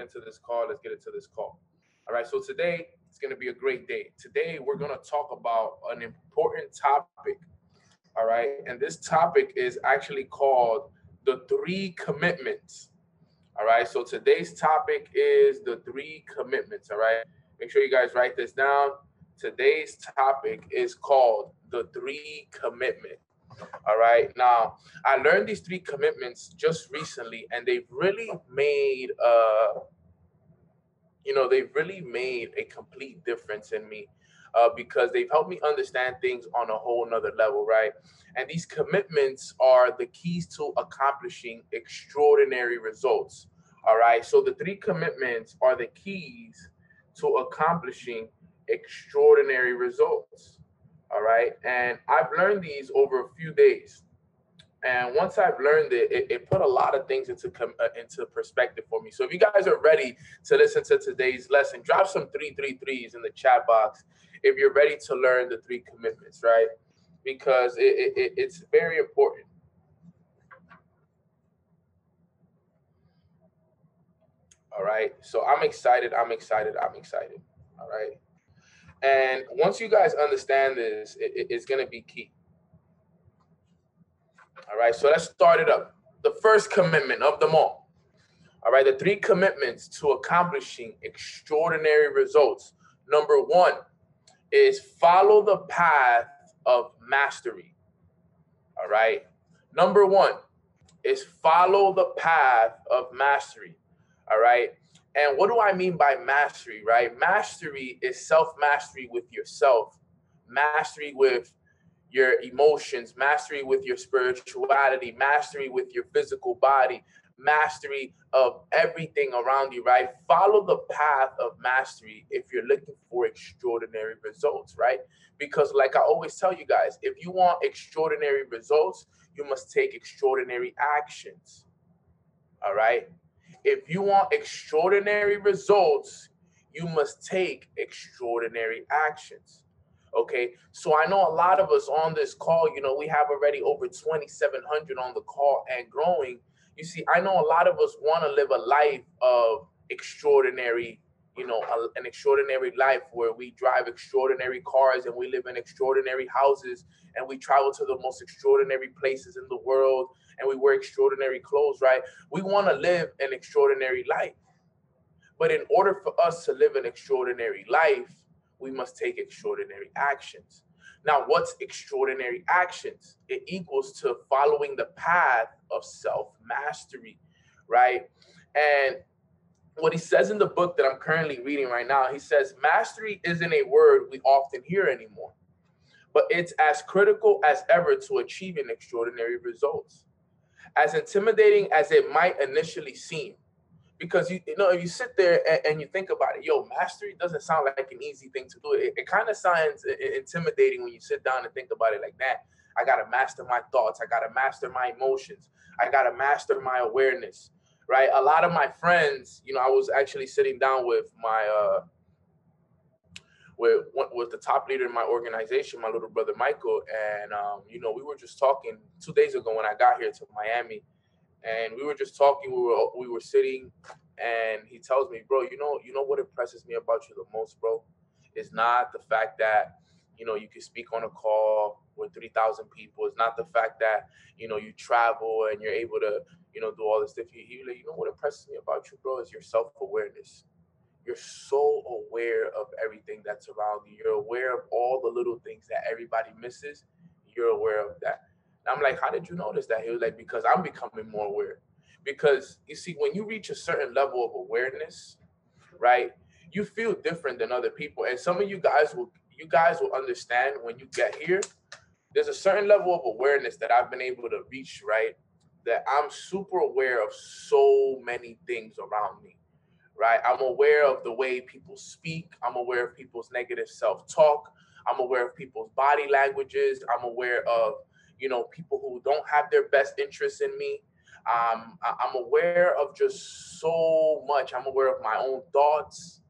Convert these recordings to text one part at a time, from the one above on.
into this call. Let's get into this call. All right. So today it's going to be a great day. Today we're going to talk about an important topic. All right. And this topic is actually called the three commitments. All right. So today's topic is the three commitments. All right. Make sure you guys write this down. Today's topic is called the three commitment. All right. Now, I learned these three commitments just recently, and they've really made uh you know, they've really made a complete difference in me. Uh, because they've helped me understand things on a whole nother level, right? And these commitments are the keys to accomplishing extraordinary results. All right. So the three commitments are the keys to accomplishing extraordinary results. All right. And I've learned these over a few days. And once I've learned it, it, it put a lot of things into com- uh, into perspective for me. So if you guys are ready to listen to today's lesson, drop some three three threes in the chat box if you're ready to learn the three commitments, right? Because it, it, it's very important. All right. So I'm excited. I'm excited. I'm excited. All right. And once you guys understand this, it, it's going to be key. All right, so let's start it up. The first commitment of them all. All right, the three commitments to accomplishing extraordinary results. Number one is follow the path of mastery. All right. Number one is follow the path of mastery. All right. And what do I mean by mastery, right? Mastery is self mastery with yourself, mastery with your emotions, mastery with your spirituality, mastery with your physical body, mastery of everything around you, right? Follow the path of mastery if you're looking for extraordinary results, right? Because, like I always tell you guys, if you want extraordinary results, you must take extraordinary actions, all right? If you want extraordinary results, you must take extraordinary actions. Okay, so I know a lot of us on this call, you know, we have already over 2,700 on the call and growing. You see, I know a lot of us want to live a life of extraordinary, you know, a, an extraordinary life where we drive extraordinary cars and we live in extraordinary houses and we travel to the most extraordinary places in the world and we wear extraordinary clothes, right? We want to live an extraordinary life. But in order for us to live an extraordinary life, we must take extraordinary actions. Now, what's extraordinary actions? It equals to following the path of self mastery, right? And what he says in the book that I'm currently reading right now, he says, Mastery isn't a word we often hear anymore, but it's as critical as ever to achieving extraordinary results. As intimidating as it might initially seem, because you, you know if you sit there and, and, you think about it yo mastery doesn't sound like an easy thing to do. It, it kind of sounds intimidating when you sit down and think about it like that. I gotta master my thoughts. I gotta master my emotions. I gotta master my awareness right a lot of my friends you know i was actually sitting down with my uh with with the top leader in my organization my little brother michael and um, you know we were just talking two days ago when i got here to miami and we were just talking. We were we were sitting, and he tells me, "Bro, you know, you know what impresses me about you the most, bro, is not the fact that you know you can speak on a call with three thousand people. It's not the fact that you know you travel and you're able to you know do all this stuff. You know what impresses me about you, bro, is your self awareness." You're so aware of everything that's around you. You're aware of all the little things that everybody misses. You're aware of that and I'm like, how did you notice that? He was like, because I'm becoming more aware. Because you see, when you reach a certain level of awareness, right, you feel different than other people. And some of you guys will you guys will understand when you get here. There's a certain level of awareness that I've been able to reach, right? That I'm super aware of so many things around me, right? I'm aware of the way people speak. I'm aware of people's negative self talk. I'm aware of people's body languages. I'm aware of you know, people who don't have their best interests in me. Um, I, I'm aware of just so much. I'm aware of my own thoughts.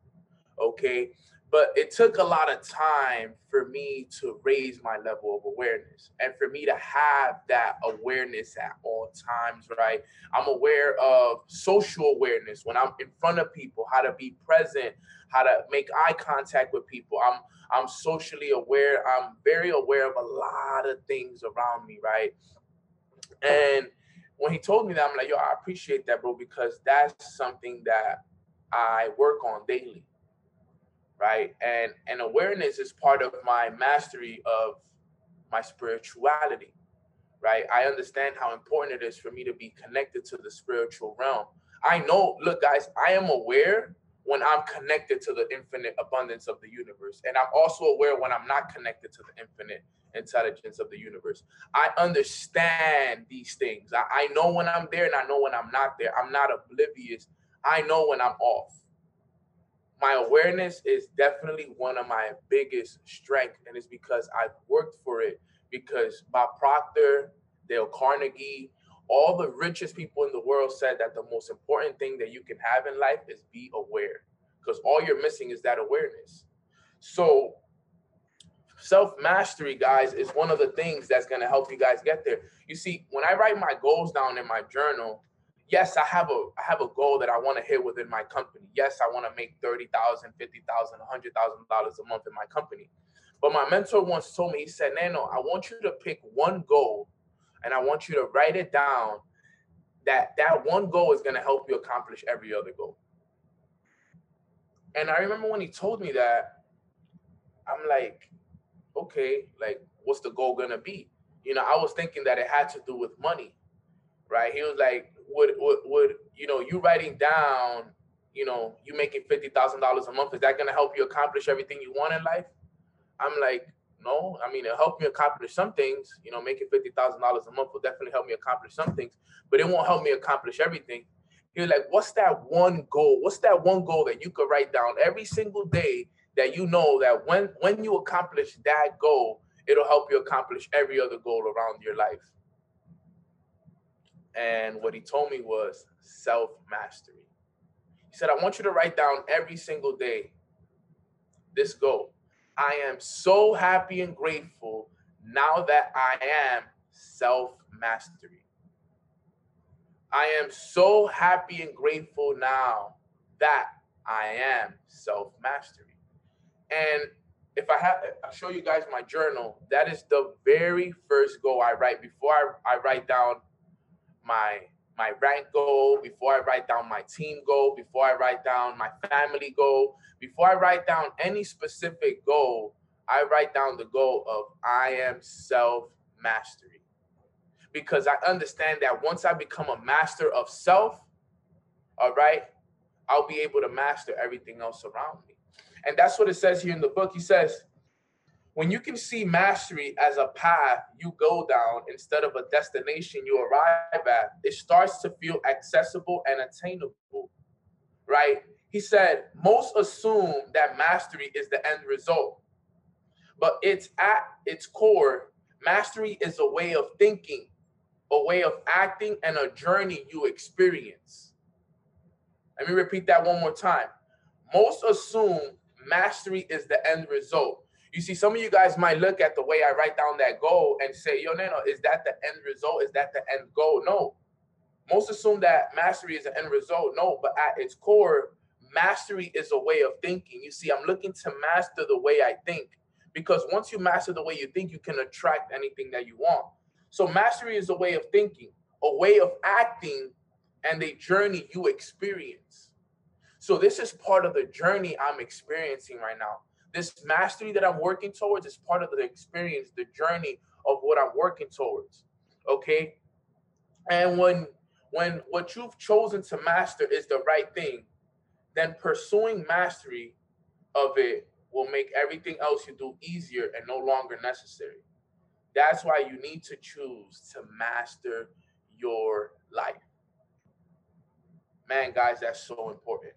Okay. But it took a lot of time for me to raise my level of awareness and for me to have that awareness at all times right? I'm aware of social awareness when i'm in front of people how to be present how to make eye contact with people. I'm i'm socially aware i'm very aware of a lot of things around me right? And when he told me that i'm like yo i appreciate that bro because that's something that i work on daily right? And and awareness is part of my mastery of my spirituality, right? I understand how important it is for me to be connected to the spiritual realm. I know, look, guys, I am aware when I'm connected to the infinite abundance of the universe. And I'm also aware when I'm not connected to the infinite intelligence of the universe. I understand these things. I, I know when I'm there and I know when I'm not there. I'm not oblivious. I know when I'm off my awareness is definitely one of my biggest strengths, and it's because I've worked for it. Because Bob Proctor, Dale Carnegie, all the richest people in the world said that the most important thing that you can have in life is be aware, because all you're missing is that awareness. So, self mastery, guys, is one of the things that's to help you guys get there. You see, when I write my goals down in my journal, yes, I have a I have a goal that I want to hit within my company. Yes, I want to make thirty thousand, fifty thousand, a hundred thousand dollars a month in my company. But my mentor once told me, he said, Neno, I want you to pick one goal and I want you to write it down that that one goal is going to help you accomplish every other goal. And I remember when he told me that, I'm like, okay, like, what's the goal going to be? You know, I was thinking that it had to do with money, right? He was like, would would, would you know you writing down you know you making fifty thousand dollars a month is that to help you accomplish everything you want in life? I'm like no i mean it'll help me accomplish some things you know making fifty thousand dollars a month will definitely help me accomplish some things but it won't help me accomplish everything. You're like what's that one goal? What's that one goal that you could write down every single day that you know that when when you accomplish that goal it'll help you accomplish every other goal around your life and what he told me was self mastery. He said, I want you to write down every single day this goal. I am so happy and grateful now that I am self mastery. I am so happy and grateful now that I am self mastery. And if I have, I'll show you guys my journal. That is the very first goal I write before I, I write down my my rank goal, before I write down my team goal, before I write down my family goal, before I write down any specific goal, I write down the goal of I am self mastery. Because I understand that once I become a master of self, all right, I'll be able to master everything else around me. And that's what it says here in the book. He says, when you can see mastery as a path you go down instead of a destination you arrive at, it starts to feel accessible and attainable, right? He said, most assume that mastery is the end result, but it's at its core, mastery is a way of thinking, a way of acting, and a journey you experience. Let me repeat that one more time. Most assume mastery is the end result, you see, some of you guys might look at the way I write down that goal and say, yo, Neno, is that the end result? Is that the end goal? No. Most assume that mastery is the end result. No, but at its core, mastery is a way of thinking. You see, I'm looking to master the way I think because once you master the way you think, you can attract anything that you want. So, mastery is a way of thinking, a way of acting, and a journey you experience. So, this is part of the journey I'm experiencing right now this mastery that I'm working towards is part of the experience, the journey of what I'm working towards. Okay. And when when what you've chosen to master is the right thing, then pursuing mastery of it will make everything else you do easier and no longer necessary. That's why you need to choose to master your life. Man, guys, that's so important.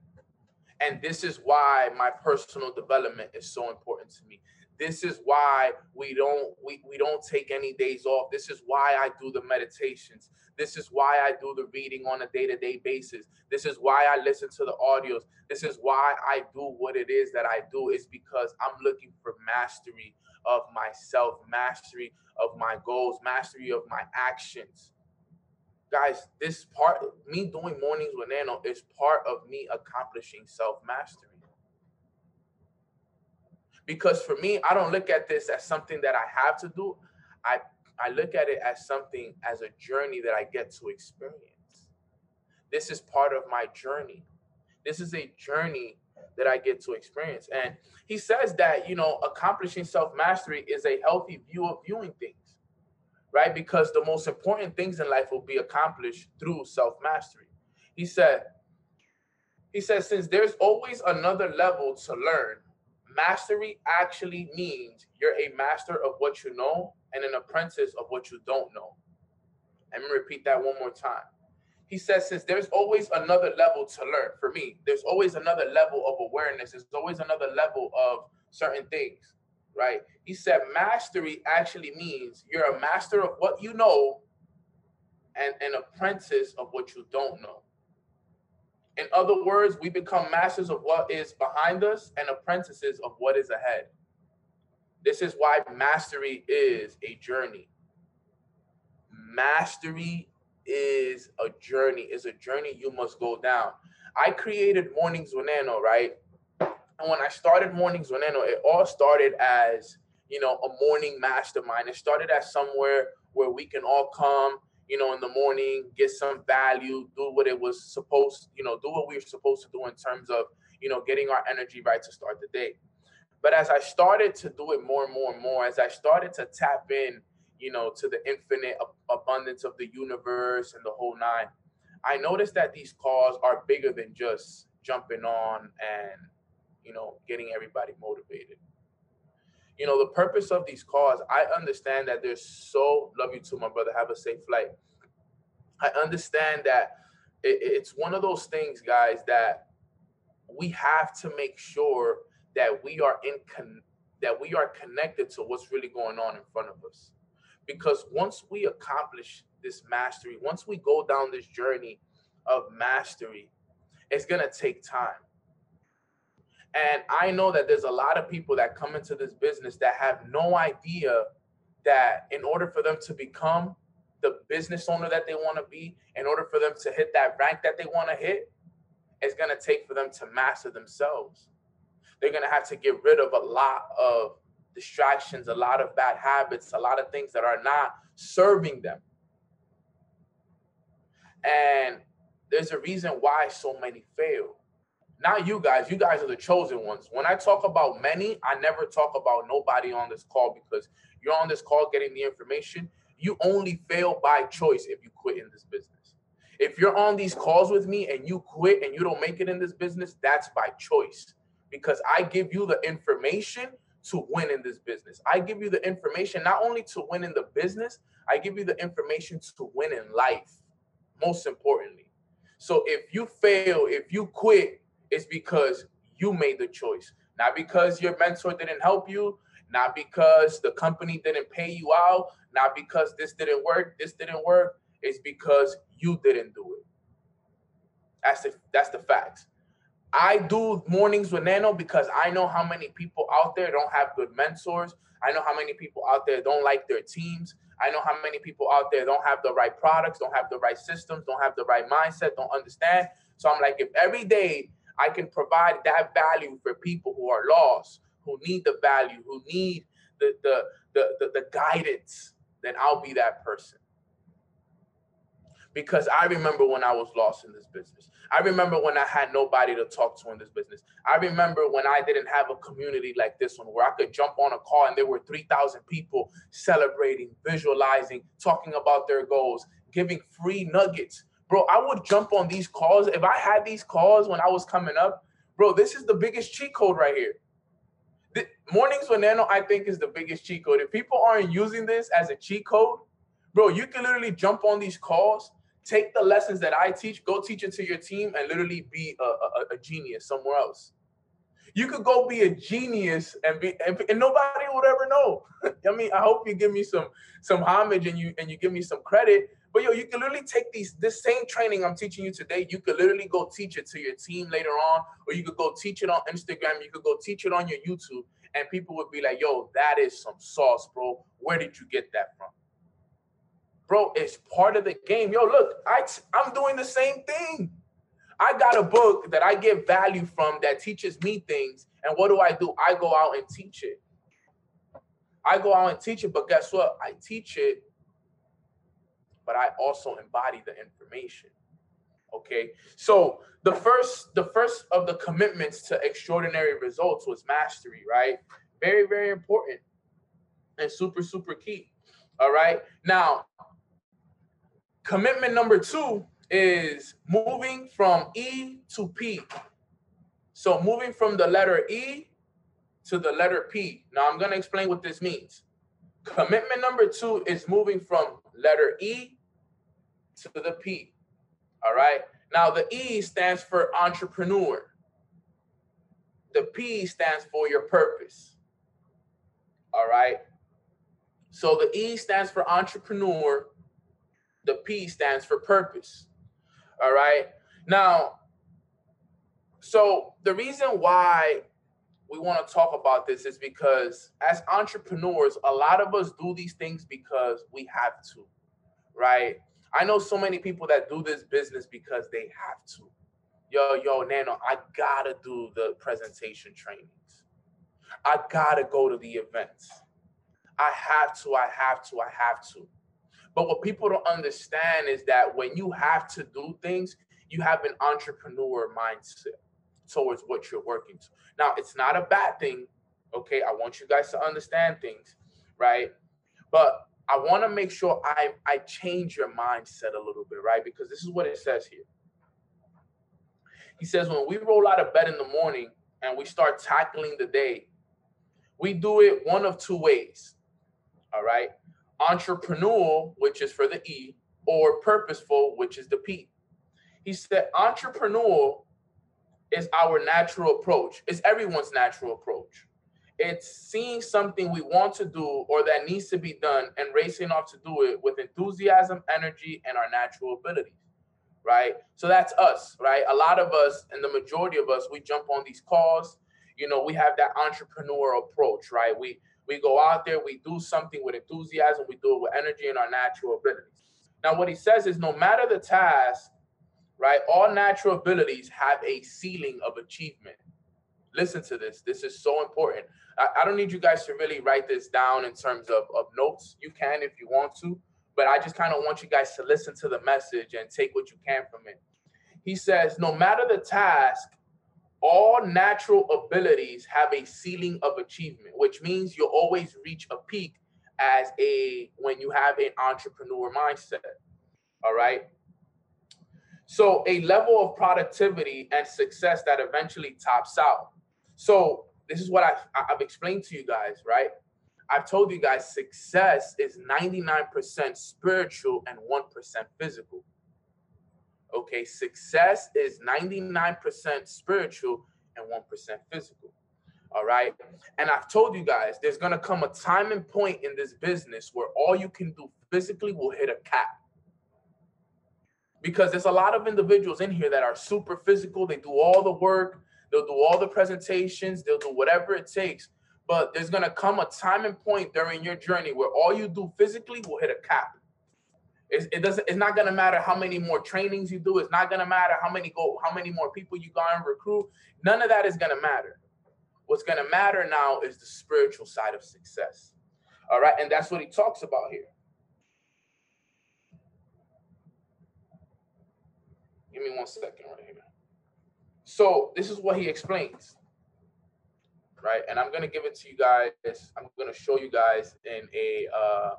And this is why my personal development is so important to me. This is why we don't we, we don't take any days off. This is why I do the meditations. This is why I do the reading on a day to day basis. This is why I listen to the audios. This is why I do what it is that I do, is because I'm looking for mastery of myself, mastery of my goals, mastery of my actions. Guys, this part, me doing mornings with Neno is part of me accomplishing self mastery. Because for me, I don't look at this as something that I have to do. I I look at it as something as a journey that I get to experience. This is part of my journey. This is a journey that I get to experience. And he says that, you know, accomplishing self mastery is a healthy view of viewing things, right? Because the most important things in life will be accomplished through self mastery. He said, he says, since there's always another level to learn, mastery actually means you're a master of what you know and an apprentice of what you don't know. Let me repeat that one more time. He says, since there's always another level to learn for me, there's always another level of awareness, there's always another level of certain things, right? He said, mastery actually means you're a master of what you know and an apprentice of what you don't know. In other words, we become masters of what is behind us and apprentices of what is ahead. This is why mastery is a journey. Mastery is a journey, is a journey you must go down. I created Mornings with Neno, right? When I started Mornings with Neno, it all started as, you know, a morning mastermind. It started as somewhere where we can all come, you know, in the morning, get some value, do what it was supposed, you know, do what we were supposed to do in terms of, you know, getting our energy right to start the day. But as I started to do it more and more and more, as I started to tap in, you know, to the infinite abundance of the universe and the whole nine, I noticed that these calls are bigger than just jumping on and, you know, getting everybody motivated. You know, the purpose of these calls, I understand that there's so, love you too, my brother, have a safe flight. I understand that it, it's one of those things, guys, that we have to make sure that we are in con- that we are connected to what's really going on in front of us. Because once we accomplish this mastery, once we go down this journey of mastery, it's to take time. And I know that there's a lot of people that come into this business that have no idea that in order for them to become the business owner that they want to be, in order for them to hit that rank that they want to hit, it's going to take for them to master themselves they're going to have to get rid of a lot of distractions, a lot of bad habits, a lot of things that are not serving them. And there's a reason why so many fail. Not you guys, you guys are the chosen ones. When I talk about many, I never talk about nobody on this call because you're on this call getting the information. You only fail by choice if you quit in this business. If you're on these calls with me and you quit and you don't make it in this business, that's by choice because I give you the information to win in this business. I give you the information not only to win in the business, I give you the information to win in life, most importantly. So if you fail, if you quit, it's because you made the choice, not because your mentor didn't help you, not because the company didn't pay you out, not because this didn't work, this didn't work. It's because you didn't do it. That's the that's the facts. I do mornings with Neno because I know how many people out there don't have good mentors. I know how many people out there don't like their teams. I know how many people out there don't have the right products, don't have the right systems, don't have the right mindset, don't understand. So I'm like, if every day I can provide that value for people who are lost, who need the value, who need the the the, the, the guidance, then I'll be that person because I remember when I was lost in this business. I remember when I had nobody to talk to in this business. I remember when I didn't have a community like this one where I could jump on a call and there were 3,000 people celebrating, visualizing, talking about their goals, giving free nuggets. Bro, I would jump on these calls. If I had these calls when I was coming up, bro, this is the biggest cheat code right here. The, Mornings with Neno, I think, is the biggest cheat code. If people aren't using this as a cheat code, bro, you can literally jump on these calls take the lessons that I teach, go teach it to your team, and literally be a, a, a genius somewhere else. You could go be a genius and be and, and nobody would ever know. I mean, I hope you give me some some homage and you and you give me some credit. But yo, you can literally take these this same training I'm teaching you today. You could literally go teach it to your team later on, or you could go teach it on Instagram. You could go teach it on your YouTube, and people would be like, "Yo, that is some sauce, bro. Where did you get that from?" Bro, it's part of the game. Yo, look, I I'm doing the same thing. I got a book that I get value from that teaches me things. And what do I do? I go out and teach it. I go out and teach it, but guess what? I teach it, but I also embody the information. Okay. So the first, the first of the commitments to extraordinary results was mastery, right? Very, very important and super, super key. All right. Now, commitment number two is moving from E to P. So moving from the letter E to the letter P. Now I'm going to explain what this means. Commitment number two is moving from letter E to the P. All right. Now the E stands for entrepreneur. The P stands for your purpose. All right. So the E stands for entrepreneur. The P stands for purpose. All right. Now, so the reason why we want to talk about this is because as entrepreneurs, a lot of us do these things because we have to, right? I know so many people that do this business because they have to. Yo, yo, Neno, I gotta do the presentation trainings. I gotta go to the events. I have to, I have to, I have to. But what people don't understand is that when you have to do things, you have an entrepreneur mindset towards what you're working to. Now, it's not a bad thing. Okay. I want you guys to understand things, right? But I want to make sure I, I change your mindset a little bit, right? Because this is what it says here. He says, when we roll out of bed in the morning and we start tackling the day, we do it one of two ways. All right entrepreneurial, which is for the E, or purposeful, which is the P. He said entrepreneurial is our natural approach. It's everyone's natural approach. It's seeing something we want to do or that needs to be done and racing off to do it with enthusiasm, energy, and our natural abilities. Right. So that's us, right? A lot of us, and the majority of us, we jump on these calls. You know, we have that entrepreneurial approach, right? We we go out there, we do something with enthusiasm, we do it with energy and our natural abilities. Now, what he says is no matter the task, right, all natural abilities have a ceiling of achievement. Listen to this. This is so important. I, I don't need you guys to really write this down in terms of, of notes. You can if you want to, but I just kind of want you guys to listen to the message and take what you can from it. He says, no matter the task, all natural abilities have a ceiling of achievement, which means you'll always reach a peak as a when you have an entrepreneur mindset. All right. So a level of productivity and success that eventually tops out. So this is what I, I've explained to you guys, right? I've told you guys success is 99% spiritual and 1% physical. Okay, success is 99% spiritual and 1% physical. All right. And I've told you guys there's going to come a time and point in this business where all you can do physically will hit a cap. Because there's a lot of individuals in here that are super physical. They do all the work, they'll do all the presentations, they'll do whatever it takes. But there's going to come a time and point during your journey where all you do physically will hit a cap. It's, it doesn't. It's not gonna matter how many more trainings you do. It's not gonna matter how many go, how many more people you go and recruit. None of that is gonna matter. What's gonna matter now is the spiritual side of success. All right, and that's what he talks about here. Give me one second right here. So this is what he explains. Right, and I'm gonna give it to you guys. I'm gonna show you guys in a uh,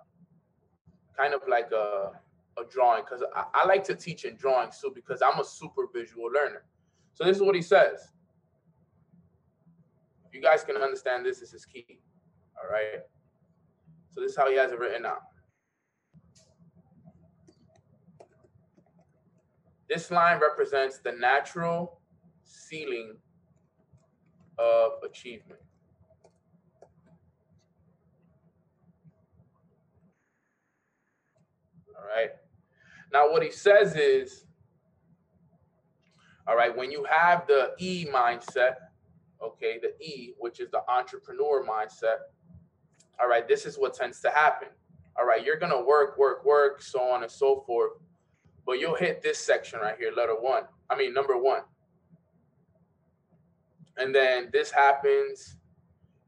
kind of like a a drawing because I, I, like to teach in drawings too because I'm a super visual learner. So this is what he says. You guys can understand this, this is key. All right. So this is how he has it written out. This line represents the natural ceiling of achievement. All right. Now, what he says is, all right, when you have the E mindset, okay, the E, which is the entrepreneur mindset, all right, this is what tends to happen. All right, you're gonna work, work, work, so on and so forth, but you'll hit this section right here, letter one. I mean, number one. And then this happens,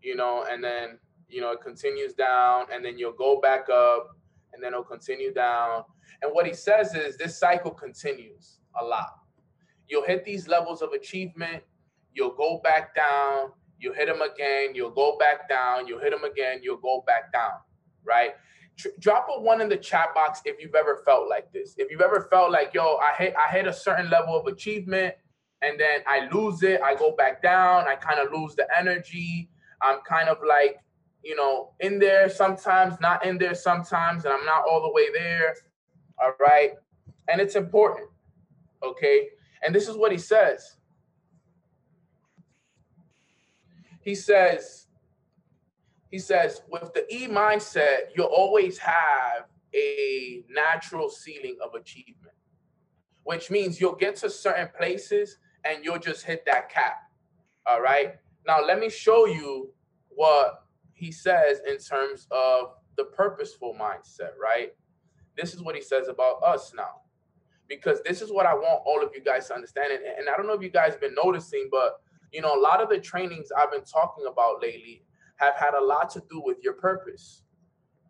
you know, and then, you know, it continues down, and then you'll go back up, and then it'll continue down. And what he says is this cycle continues a lot. You'll hit these levels of achievement, you'll go back down, you'll hit them again, you'll go back down, you'll hit them again, you'll go back down, right? drop a one in the chat box if you've ever felt like this. If you've ever felt like, yo, I hit I hit a certain level of achievement and then I lose it, I go back down, I kind of lose the energy. I'm kind of like, you know, in there sometimes, not in there sometimes, and I'm not all the way there. All right. And it's important. Okay. And this is what he says. He says, he says, with the E mindset, you'll always have a natural ceiling of achievement, which means you'll get to certain places and you'll just hit that cap. All right. Now, let me show you what he says in terms of the purposeful mindset, right? This is what he says about us now, because this is what I want all of you guys to understand. And, and I don't know if you guys been noticing, but you know, a lot of the trainings I've been talking about lately have had a lot to do with your purpose.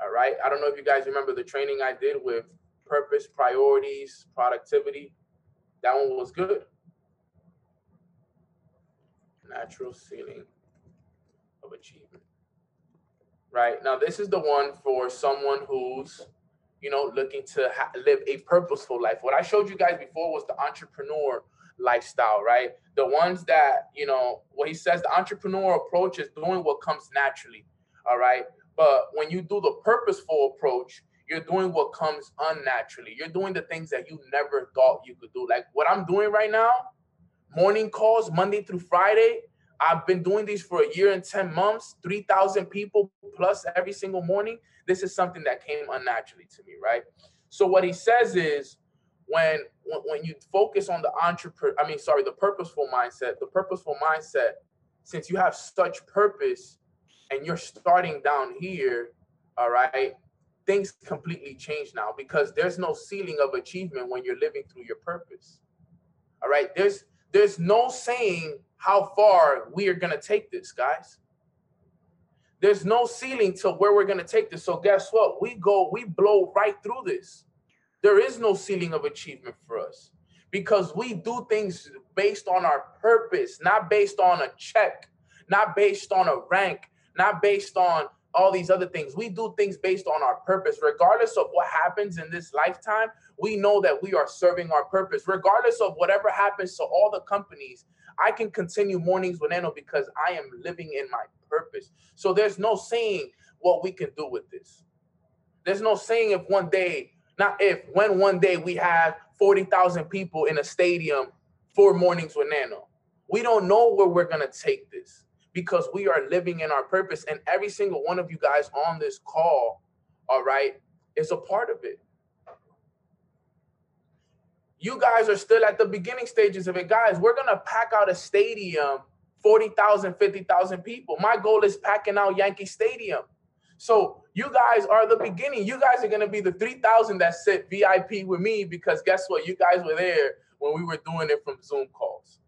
All right. I don't know if you guys remember the training I did with purpose, priorities, productivity. That one was good. Natural ceiling of achievement. Right. Now, this is the one for someone who's, you know, looking to ha- live a purposeful life. What I showed you guys before was the entrepreneur lifestyle, right? The ones that, you know, what he says, the entrepreneur approach is doing what comes naturally, all right? But when you do the purposeful approach, you're doing what comes unnaturally. You're doing the things that you never thought you could do. Like what I'm doing right now, morning calls Monday through Friday. I've been doing these for a year and 10 months, 3,000 people plus every single morning. This is something that came unnaturally to me, right? So what he says is when when you focus on the entrepreneur, I mean, sorry, the purposeful mindset, the purposeful mindset, since you have such purpose and you're starting down here, all right, things completely change now because there's no ceiling of achievement when you're living through your purpose. All right, there's there's no saying how far we are gonna take this, guys. There's no ceiling to where we're gonna take this. So guess what? We go, we blow right through this. There is no ceiling of achievement for us because we do things based on our purpose, not based on a check, not based on a rank, not based on all these other things. We do things based on our purpose. Regardless of what happens in this lifetime, we know that we are serving our purpose. Regardless of whatever happens to all the companies, I can continue mornings with Neno because I am living in my purpose. So there's no saying what we can do with this. There's no saying if one day not if, when one day we have 40,000 people in a stadium for mornings with Neno. We don't know where we're going to take this because we are living in our purpose. And every single one of you guys on this call, all right, is a part of it. You guys are still at the beginning stages of it. Guys, we're going to pack out a stadium, 40,000, 50,000 people. My goal is packing out Yankee Stadium. So you guys are the beginning. You guys are gonna be the 3,000 that sit VIP with me because guess what? You guys were there when we were doing it from Zoom calls.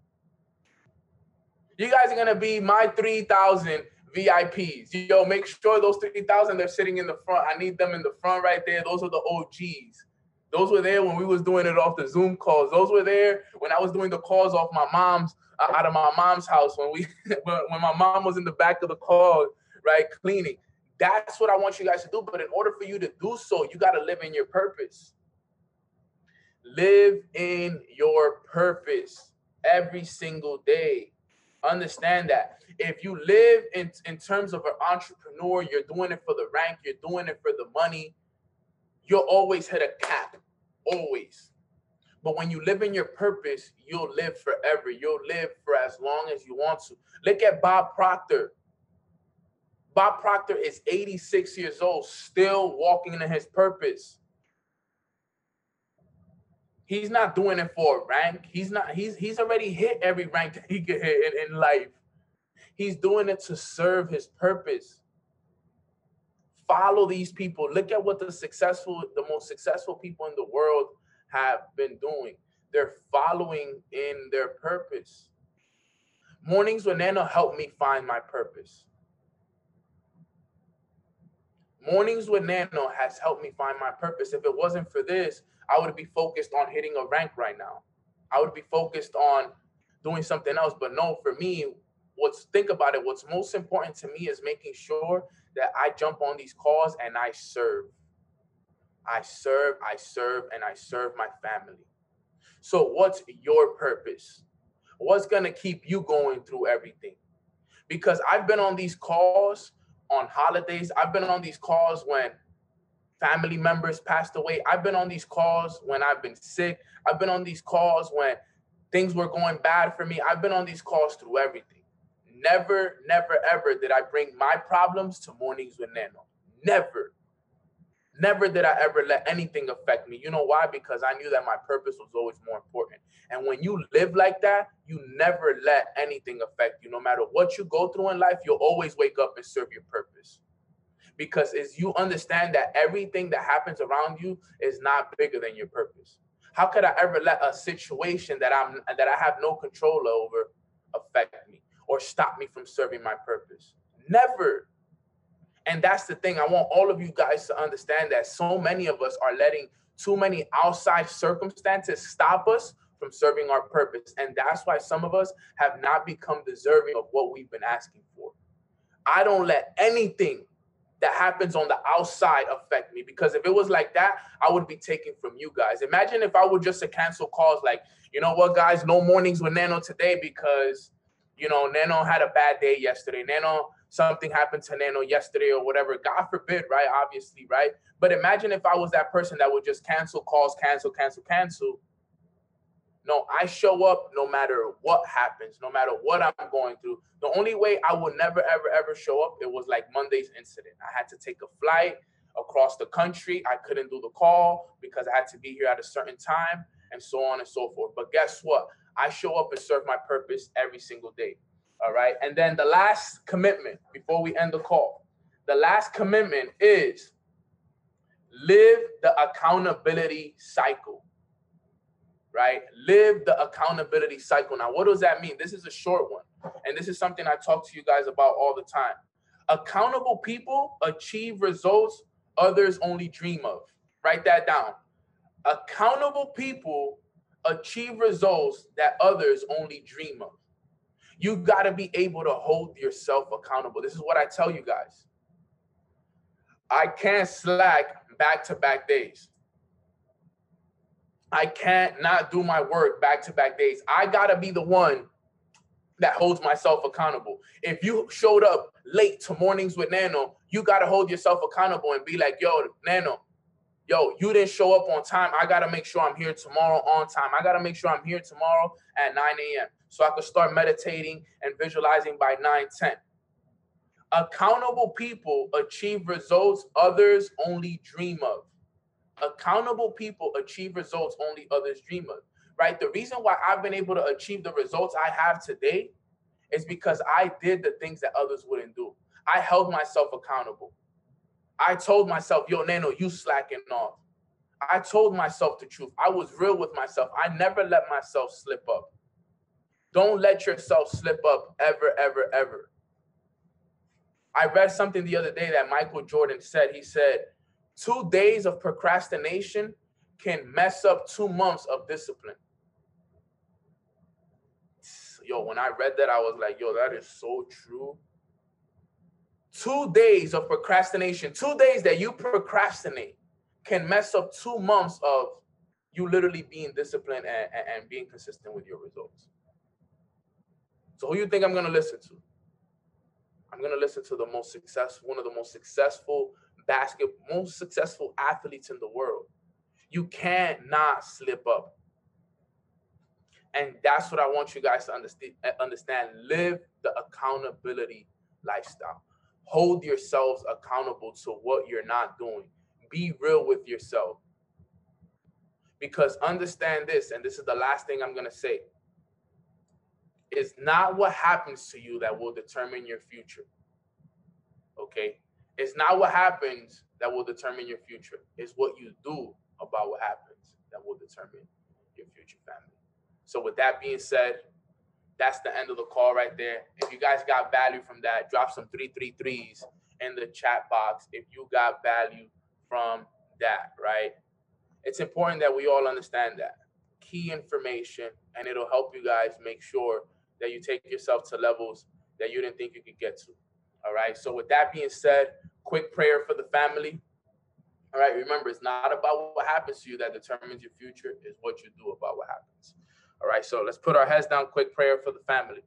You guys are gonna be my 3,000 VIPs. Yo, make sure those 3,000 they're sitting in the front. I need them in the front right there. Those are the OGs. Those were there when we was doing it off the Zoom calls. Those were there when I was doing the calls off my mom's uh, out of my mom's house when we when, when my mom was in the back of the call, right, cleaning. That's what I want you guys to do. But in order for you to do so, you got to live in your purpose. Live in your purpose every single day. Understand that. If you live in, in terms of an entrepreneur, you're doing it for the rank, you're doing it for the money, you'll always hit a cap. Always. But when you live in your purpose, you'll live forever. You'll live for as long as you want to. Look at Bob Proctor. Bob Proctor is 86 years old, still walking in his purpose. He's not doing it for a rank. He's not, he's he's already hit every rank that he could hit in, in life. He's doing it to serve his purpose. Follow these people. Look at what the successful, the most successful people in the world have been doing. They're following in their purpose. Mornings with Neno helped me find my purpose. Mornings with Neno has helped me find my purpose. If it wasn't for this, I would be focused on hitting a rank right now. I would be focused on doing something else. But no, for me, what's think about it, what's most important to me is making sure that I jump on these calls and I serve. I serve, I serve, and I serve my family. So, what's your purpose? What's to keep you going through everything? Because I've been on these calls on holidays, I've been on these calls when family members passed away, I've been on these calls when I've been sick, I've been on these calls when things were going bad for me. I've been on these calls through everything. Never, never, ever did I bring my problems to mornings with Neno. Never. Never did I ever let anything affect me. You know why? Because I knew that my purpose was always more important. And when you live like that, you never let anything affect you. No matter what you go through in life, you'll always wake up and serve your purpose. Because as you understand that everything that happens around you is not bigger than your purpose. How could I ever let a situation that I'm that I have no control over affect me or stop me from serving my purpose? Never. And that's the thing. I want all of you guys to understand that so many of us are letting too many outside circumstances stop us from serving our purpose. And that's why some of us have not become deserving of what we've been asking for. I don't let anything that happens on the outside affect me because if it was like that, I would be taking from you guys. Imagine if I were just to cancel calls like, you know what, guys, no mornings with Neno today because, you know, Neno had a bad day yesterday. Neno something happened to Neno yesterday or whatever. God forbid, right? Obviously, right? But imagine if I was that person that would just cancel calls, cancel, cancel, cancel. No, I show up no matter what happens, no matter what I'm going through. The only way I would never, ever, ever show up, it was like Monday's incident. I had to take a flight across the country. I couldn't do the call because I had to be here at a certain time and so on and so forth. But guess what? I show up and serve my purpose every single day. All right. And then the last commitment before we end the call, the last commitment is live the accountability cycle. Right? Live the accountability cycle. Now, what does that mean? This is a short one. And this is something I talk to you guys about all the time. Accountable people achieve results others only dream of. Write that down. Accountable people achieve results that others only dream of. You got to be able to hold yourself accountable. This is what I tell you guys. I can't slack back to back days. I can't not do my work back to back days. I got to be the one that holds myself accountable. If you showed up late to mornings with Neno, you got to hold yourself accountable and be like, yo, Neno, yo, you didn't show up on time. I got to make sure I'm here tomorrow on time. I got to make sure I'm here tomorrow at 9 a.m. so I could start meditating and visualizing by 9 10. Accountable people achieve results others only dream of. Accountable people achieve results only others dream of. Right? The reason why I've been able to achieve the results I have today is because I did the things that others wouldn't do. I held myself accountable. I told myself, yo, Neno, you slacking off. I told myself the truth. I was real with myself. I never let myself slip up. Don't let yourself slip up ever, ever, ever. I read something the other day that Michael Jordan said. He said, two days of procrastination can mess up two months of discipline. Yo, when I read that, I was like, yo, that is so true two days of procrastination, two days that you procrastinate can mess up two months of you literally being disciplined and, and, being consistent with your results. So who you think I'm gonna listen to? I'm gonna listen to the most successful, one of the most successful basket, most successful athletes in the world. You can't not slip up. And that's what I want you guys to understand. Understand. Live the accountability lifestyle. Hold yourselves accountable to what you're not doing. Be real with yourself. Because understand this, and this is the last thing I'm going to say. It's not what happens to you that will determine your future. Okay? It's not what happens that will determine your future. It's what you do about what happens that will determine your future family. So, with that being said, that's the end of the call right there. If you guys got value from that, drop some 333s in the chat box if you got value from that, right? It's important that we all understand that key information and it'll help you guys make sure that you take yourself to levels that you didn't think you could get to. All right. So, with that being said, quick prayer for the family. All right. Remember, it's not about what happens to you that determines your future, it's what you do about what happens. All right. So, let's put our heads down. Quick prayer for the family.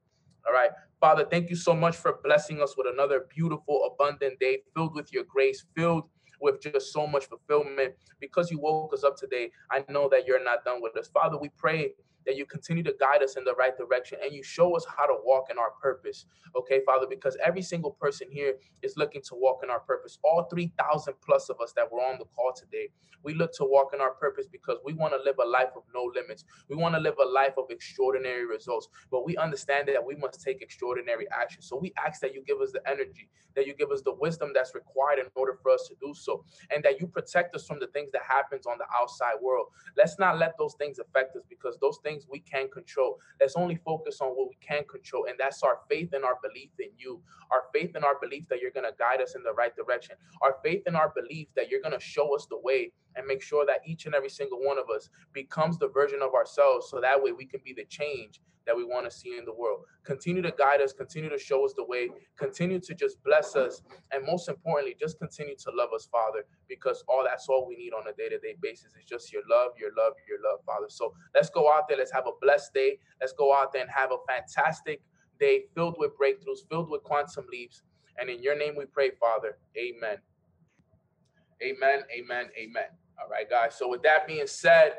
All right. Father, thank you so much for blessing us with another beautiful, abundant day filled with your grace, filled with just so much fulfillment. Because you woke us up today, I know that you're not done with us. Father, we pray that you continue to guide us in the right direction and you show us how to walk in our purpose. Okay, Father, because every single person here is looking to walk in our purpose. All 3,000 plus of us that were on the call today, we look to walk in our purpose because we want to live a life of no limits. We want to live a life of extraordinary results, but we understand that we must take extraordinary action. So we ask that you give us the energy, that you give us the wisdom that's required in order for us to do so, and that you protect us from the things that happens on the outside world. Let's not let those things affect us because those things things we can control. Let's only focus on what we can control. And that's our faith and our belief in you. Our faith and our belief that you're going to guide us in the right direction. Our faith and our belief that you're going to show us the way and make sure that each and every single one of us becomes the version of ourselves so that way we can be the change that we want to see in the world. Continue to guide us, continue to show us the way, continue to just bless us, and most importantly, just continue to love us, Father, because all that's all we need on a day-to-day basis is just your love, your love, your love, Father. So let's go out there, let's have a blessed day. Let's go out there and have a fantastic day filled with breakthroughs, filled with quantum leaps. And in your name we pray, Father. Amen. Amen. Amen. Amen. All right, guys. So with that being said,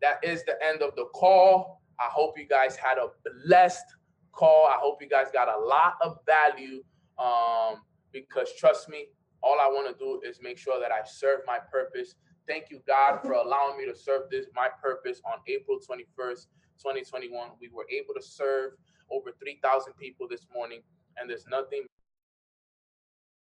that is the end of the call. I hope you guys had a blessed call. I hope you guys got a lot of value. Um, because trust me, all I want to do is make sure that I serve my purpose. Thank you, God, for allowing me to serve this my purpose on April 21st, 2021. We were able to serve over 3,000 people this morning, and there's nothing